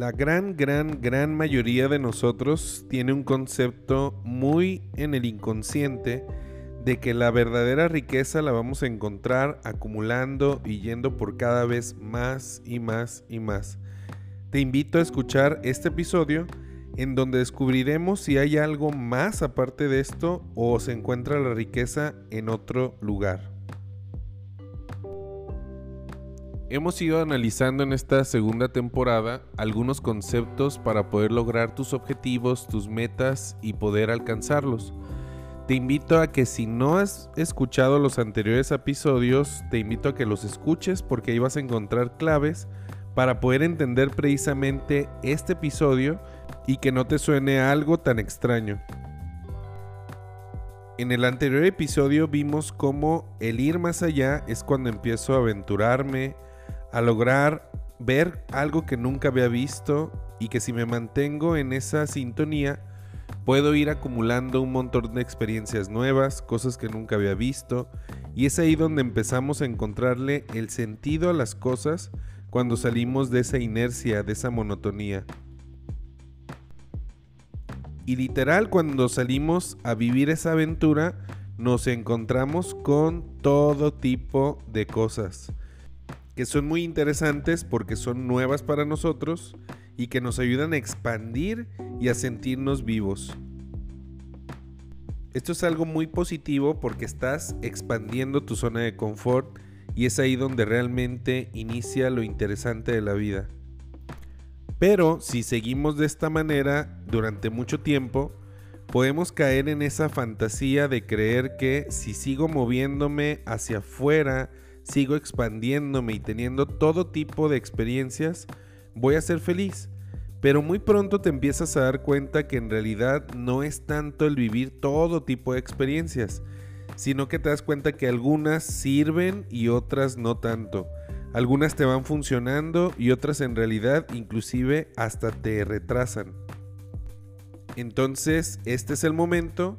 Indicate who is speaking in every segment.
Speaker 1: La gran, gran, gran mayoría de nosotros tiene un concepto muy en el inconsciente de que la verdadera riqueza la vamos a encontrar acumulando y yendo por cada vez más y más y más. Te invito a escuchar este episodio en donde descubriremos si hay algo más aparte de esto o se encuentra la riqueza en otro lugar. Hemos ido analizando en esta segunda temporada algunos conceptos para poder lograr tus objetivos, tus metas y poder alcanzarlos. Te invito a que si no has escuchado los anteriores episodios, te invito a que los escuches porque ahí vas a encontrar claves para poder entender precisamente este episodio y que no te suene algo tan extraño. En el anterior episodio vimos cómo el ir más allá es cuando empiezo a aventurarme, a lograr ver algo que nunca había visto y que si me mantengo en esa sintonía puedo ir acumulando un montón de experiencias nuevas, cosas que nunca había visto y es ahí donde empezamos a encontrarle el sentido a las cosas cuando salimos de esa inercia, de esa monotonía. Y literal cuando salimos a vivir esa aventura nos encontramos con todo tipo de cosas que son muy interesantes porque son nuevas para nosotros y que nos ayudan a expandir y a sentirnos vivos. Esto es algo muy positivo porque estás expandiendo tu zona de confort y es ahí donde realmente inicia lo interesante de la vida. Pero si seguimos de esta manera durante mucho tiempo, podemos caer en esa fantasía de creer que si sigo moviéndome hacia afuera, sigo expandiéndome y teniendo todo tipo de experiencias, voy a ser feliz. Pero muy pronto te empiezas a dar cuenta que en realidad no es tanto el vivir todo tipo de experiencias, sino que te das cuenta que algunas sirven y otras no tanto. Algunas te van funcionando y otras en realidad inclusive hasta te retrasan. Entonces este es el momento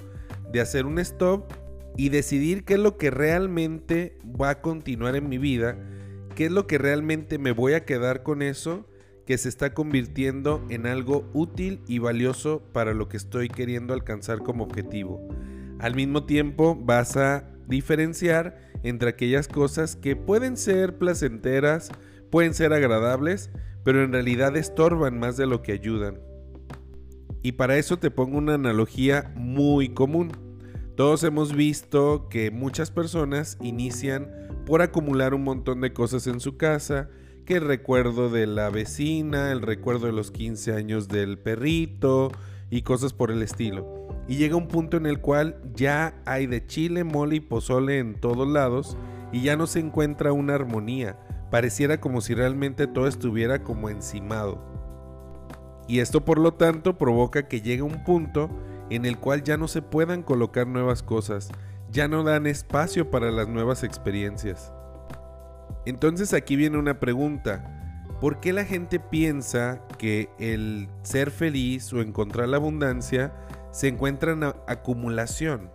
Speaker 1: de hacer un stop y decidir qué es lo que realmente va a continuar en mi vida, qué es lo que realmente me voy a quedar con eso que se está convirtiendo en algo útil y valioso para lo que estoy queriendo alcanzar como objetivo. Al mismo tiempo vas a diferenciar entre aquellas cosas que pueden ser placenteras, pueden ser agradables, pero en realidad estorban más de lo que ayudan. Y para eso te pongo una analogía muy común. Todos hemos visto que muchas personas inician por acumular un montón de cosas en su casa, que el recuerdo de la vecina, el recuerdo de los 15 años del perrito y cosas por el estilo. Y llega un punto en el cual ya hay de chile, mole y pozole en todos lados y ya no se encuentra una armonía. Pareciera como si realmente todo estuviera como encimado. Y esto por lo tanto provoca que llegue un punto en el cual ya no se puedan colocar nuevas cosas, ya no dan espacio para las nuevas experiencias. Entonces aquí viene una pregunta. ¿Por qué la gente piensa que el ser feliz o encontrar la abundancia se encuentra en acumulación?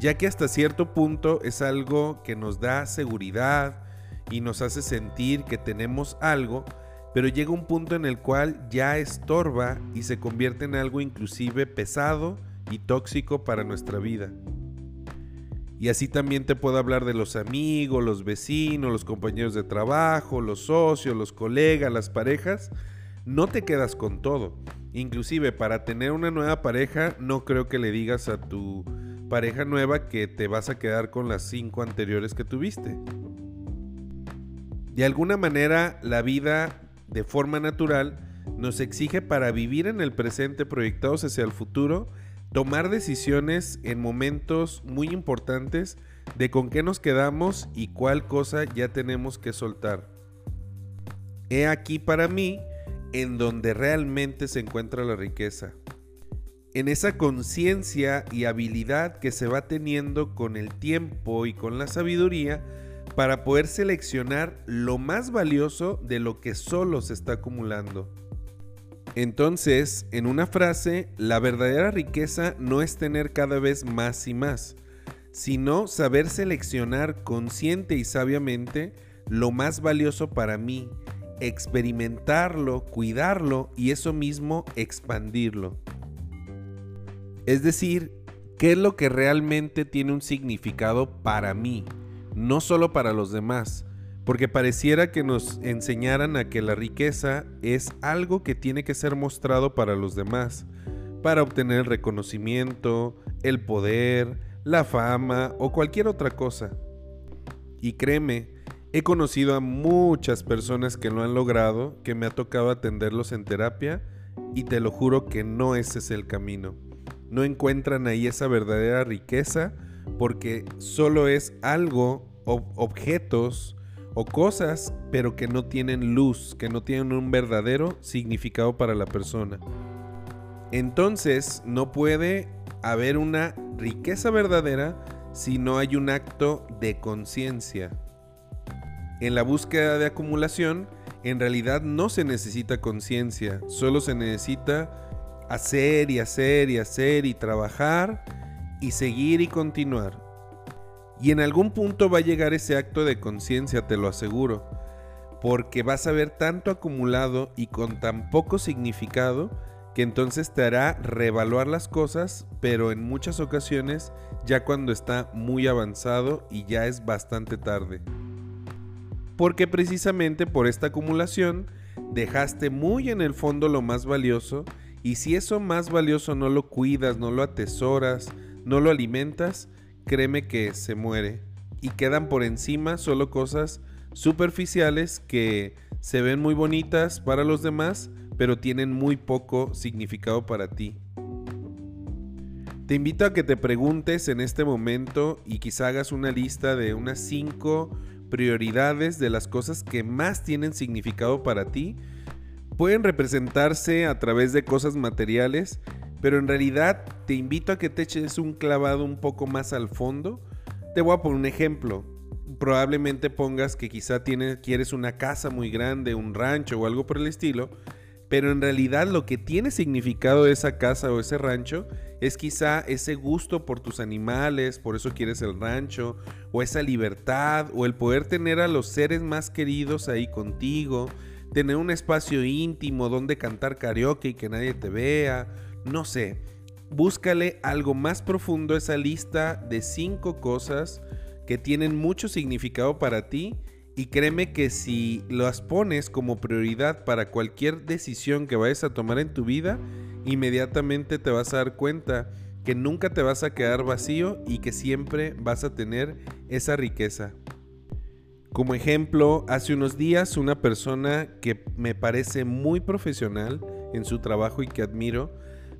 Speaker 1: Ya que hasta cierto punto es algo que nos da seguridad y nos hace sentir que tenemos algo, pero llega un punto en el cual ya estorba y se convierte en algo inclusive pesado y tóxico para nuestra vida. Y así también te puedo hablar de los amigos, los vecinos, los compañeros de trabajo, los socios, los colegas, las parejas. No te quedas con todo. Inclusive para tener una nueva pareja, no creo que le digas a tu pareja nueva que te vas a quedar con las cinco anteriores que tuviste. De alguna manera, la vida de forma natural, nos exige para vivir en el presente proyectados hacia el futuro, tomar decisiones en momentos muy importantes de con qué nos quedamos y cuál cosa ya tenemos que soltar. He aquí para mí en donde realmente se encuentra la riqueza. En esa conciencia y habilidad que se va teniendo con el tiempo y con la sabiduría, para poder seleccionar lo más valioso de lo que solo se está acumulando. Entonces, en una frase, la verdadera riqueza no es tener cada vez más y más, sino saber seleccionar consciente y sabiamente lo más valioso para mí experimentarlo, cuidarlo y eso mismo expandirlo. Es decir, ¿qué es lo que realmente tiene un significado para mí? No solo para los demás, porque pareciera que nos enseñaran a que la riqueza es algo que tiene que ser mostrado para los demás, para obtener el reconocimiento, el poder, la fama o cualquier otra cosa. Y créeme, he conocido a muchas personas que lo han logrado, que me ha tocado atenderlos en terapia y te lo juro que no ese es el camino. No encuentran ahí esa verdadera riqueza porque solo es algo, objetos o cosas, pero que no tienen luz, que no tienen un verdadero significado para la persona. Entonces no puede haber una riqueza verdadera si no hay un acto de conciencia. En la búsqueda de acumulación, en realidad no se necesita conciencia, solo se necesita hacer y hacer y hacer y trabajar y seguir y continuar. Y en algún punto va a llegar ese acto de conciencia, te lo aseguro, porque vas a ver tanto acumulado y con tan poco significado que entonces te hará reevaluar las cosas, pero en muchas ocasiones ya cuando está muy avanzado y ya es bastante tarde. Porque precisamente por esta acumulación dejaste muy en el fondo lo más valioso y si eso más valioso no lo cuidas, no lo atesoras, no lo alimentas, créeme que se muere y quedan por encima solo cosas superficiales que se ven muy bonitas para los demás, pero tienen muy poco significado para ti. Te invito a que te preguntes en este momento y quizá hagas una lista de unas 5 prioridades de las cosas que más tienen significado para ti. Pueden representarse a través de cosas materiales, pero en realidad te invito a que te eches un clavado un poco más al fondo. Te voy a poner un ejemplo. Probablemente pongas que quizá tienes, quieres una casa muy grande, un rancho o algo por el estilo, pero en realidad lo que tiene significado esa casa o ese rancho es quizá ese gusto por tus animales, por eso quieres el rancho, o esa libertad, o el poder tener a los seres más queridos ahí contigo, tener un espacio íntimo donde cantar karaoke y que nadie te vea, no sé. Búscale algo más profundo esa lista de cinco cosas que tienen mucho significado para ti y créeme que si las pones como prioridad para cualquier decisión que vayas a tomar en tu vida, inmediatamente te vas a dar cuenta que nunca te vas a quedar vacío y que siempre vas a tener esa riqueza. Como ejemplo, hace unos días una persona que me parece muy profesional en su trabajo y que admiro,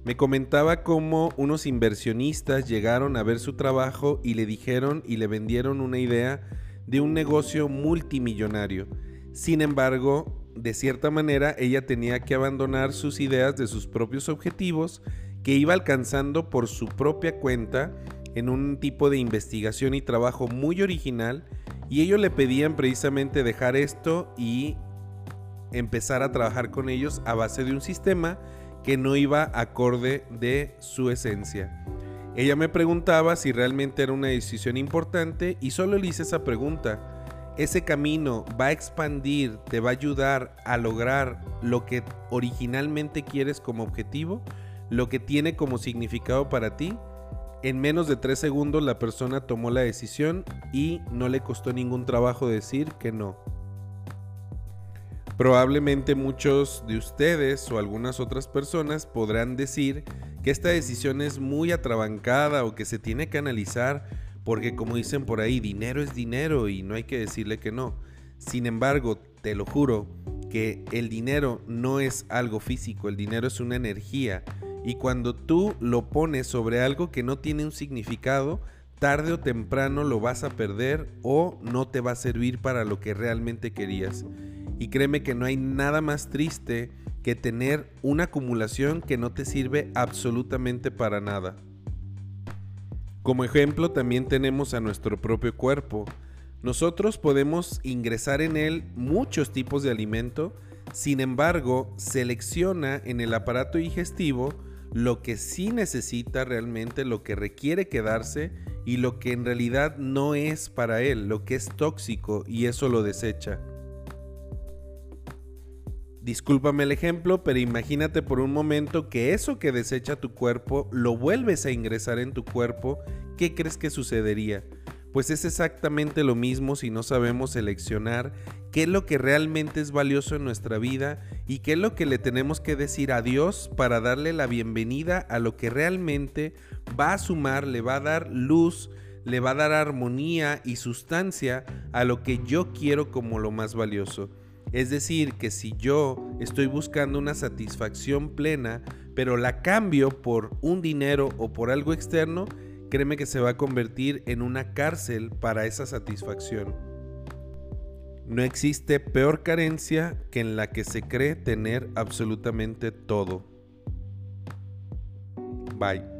Speaker 1: me comentaba cómo unos inversionistas llegaron a ver su trabajo y le dijeron y le vendieron una idea de un negocio multimillonario. Sin embargo, de cierta manera, ella tenía que abandonar sus ideas de sus propios objetivos que iba alcanzando por su propia cuenta en un tipo de investigación y trabajo muy original y ellos le pedían precisamente dejar esto y empezar a trabajar con ellos a base de un sistema que no iba acorde de su esencia. Ella me preguntaba si realmente era una decisión importante y solo le hice esa pregunta. ¿Ese camino va a expandir, te va a ayudar a lograr lo que originalmente quieres como objetivo? ¿Lo que tiene como significado para ti? En menos de tres segundos la persona tomó la decisión y no le costó ningún trabajo decir que no. Probablemente muchos de ustedes o algunas otras personas podrán decir que esta decisión es muy atrabancada o que se tiene que analizar porque como dicen por ahí, dinero es dinero y no hay que decirle que no. Sin embargo, te lo juro que el dinero no es algo físico, el dinero es una energía y cuando tú lo pones sobre algo que no tiene un significado, tarde o temprano lo vas a perder o no te va a servir para lo que realmente querías. Y créeme que no hay nada más triste que tener una acumulación que no te sirve absolutamente para nada. Como ejemplo también tenemos a nuestro propio cuerpo. Nosotros podemos ingresar en él muchos tipos de alimento, sin embargo, selecciona en el aparato digestivo lo que sí necesita realmente, lo que requiere quedarse y lo que en realidad no es para él, lo que es tóxico y eso lo desecha. Discúlpame el ejemplo, pero imagínate por un momento que eso que desecha tu cuerpo lo vuelves a ingresar en tu cuerpo, ¿qué crees que sucedería? Pues es exactamente lo mismo si no sabemos seleccionar qué es lo que realmente es valioso en nuestra vida y qué es lo que le tenemos que decir a Dios para darle la bienvenida a lo que realmente va a sumar, le va a dar luz, le va a dar armonía y sustancia a lo que yo quiero como lo más valioso. Es decir, que si yo estoy buscando una satisfacción plena, pero la cambio por un dinero o por algo externo, créeme que se va a convertir en una cárcel para esa satisfacción. No existe peor carencia que en la que se cree tener absolutamente todo. Bye.